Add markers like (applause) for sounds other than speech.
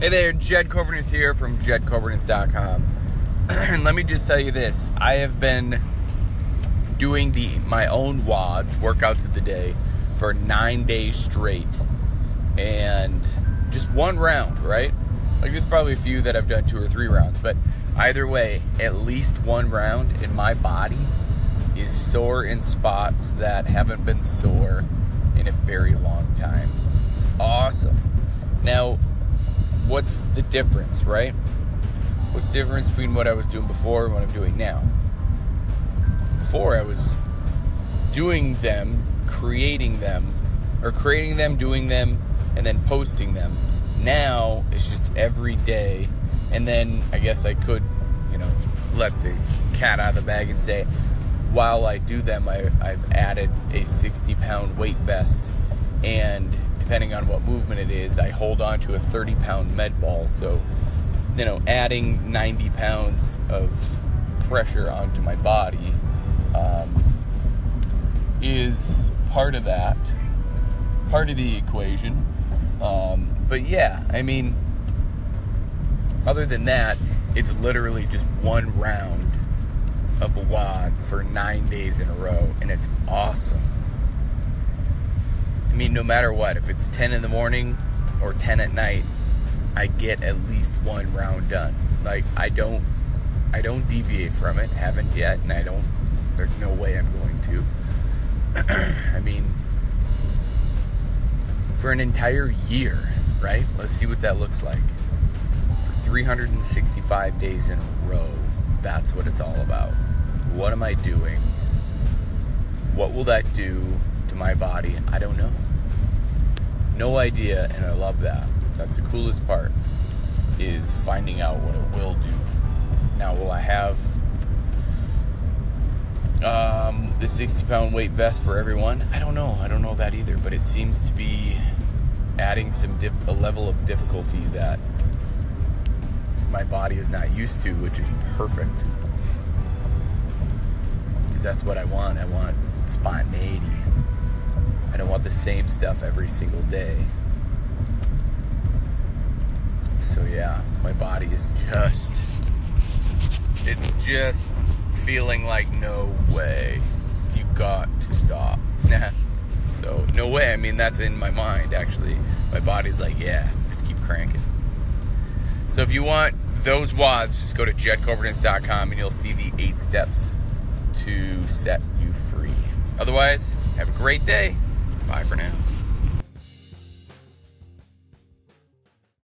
Hey there, Jed Coburnus here from JedCoburnus.com. (clears throat) and let me just tell you this I have been doing the my own WODs, workouts of the day, for nine days straight. And just one round, right? Like, there's probably a few that I've done two or three rounds, but either way, at least one round in my body is sore in spots that haven't been sore in a very long time. It's awesome. Now, what's the difference, right? What's the difference between what I was doing before and what I'm doing now? Before, I was doing them, creating them, or creating them, doing them, and then posting them. Now, it's just every day. And then I guess I could, you know, let the cat out of the bag and say, while I do them, I, I've added a 60 pound weight vest. And depending on what movement it is, I hold on to a 30 pound med ball. So, you know, adding 90 pounds of pressure onto my body um, is part of that, part of the equation. Um, but yeah, I mean, other than that, it's literally just one round of a WOD for nine days in a row, and it's awesome. Mean, no matter what, if it's 10 in the morning or 10 at night, I get at least one round done. Like, I don't. I don't deviate from it, haven't yet, and I don't. There's no way I'm going to. (clears throat) I mean, for an entire year, right? Let's see what that looks like. For 365 days in a row, that's what it's all about. What am I doing? What will that do to my body? I don't know. No idea, and I love that. That's the coolest part is finding out what it will do. Now, will I have um, the 60 pound weight vest for everyone? I don't know. I don't know that either, but it seems to be adding some dip- a level of difficulty that my body is not used to, which is perfect. Because that's what I want. I want spontaneity. Don't want the same stuff every single day. So yeah, my body is just it's just feeling like no way. You got to stop. (laughs) so no way. I mean that's in my mind actually. My body's like, yeah, let's keep cranking. So if you want those WODs, just go to jedcoburnus.com and you'll see the eight steps to set you free. Otherwise, have a great day. Bye for now.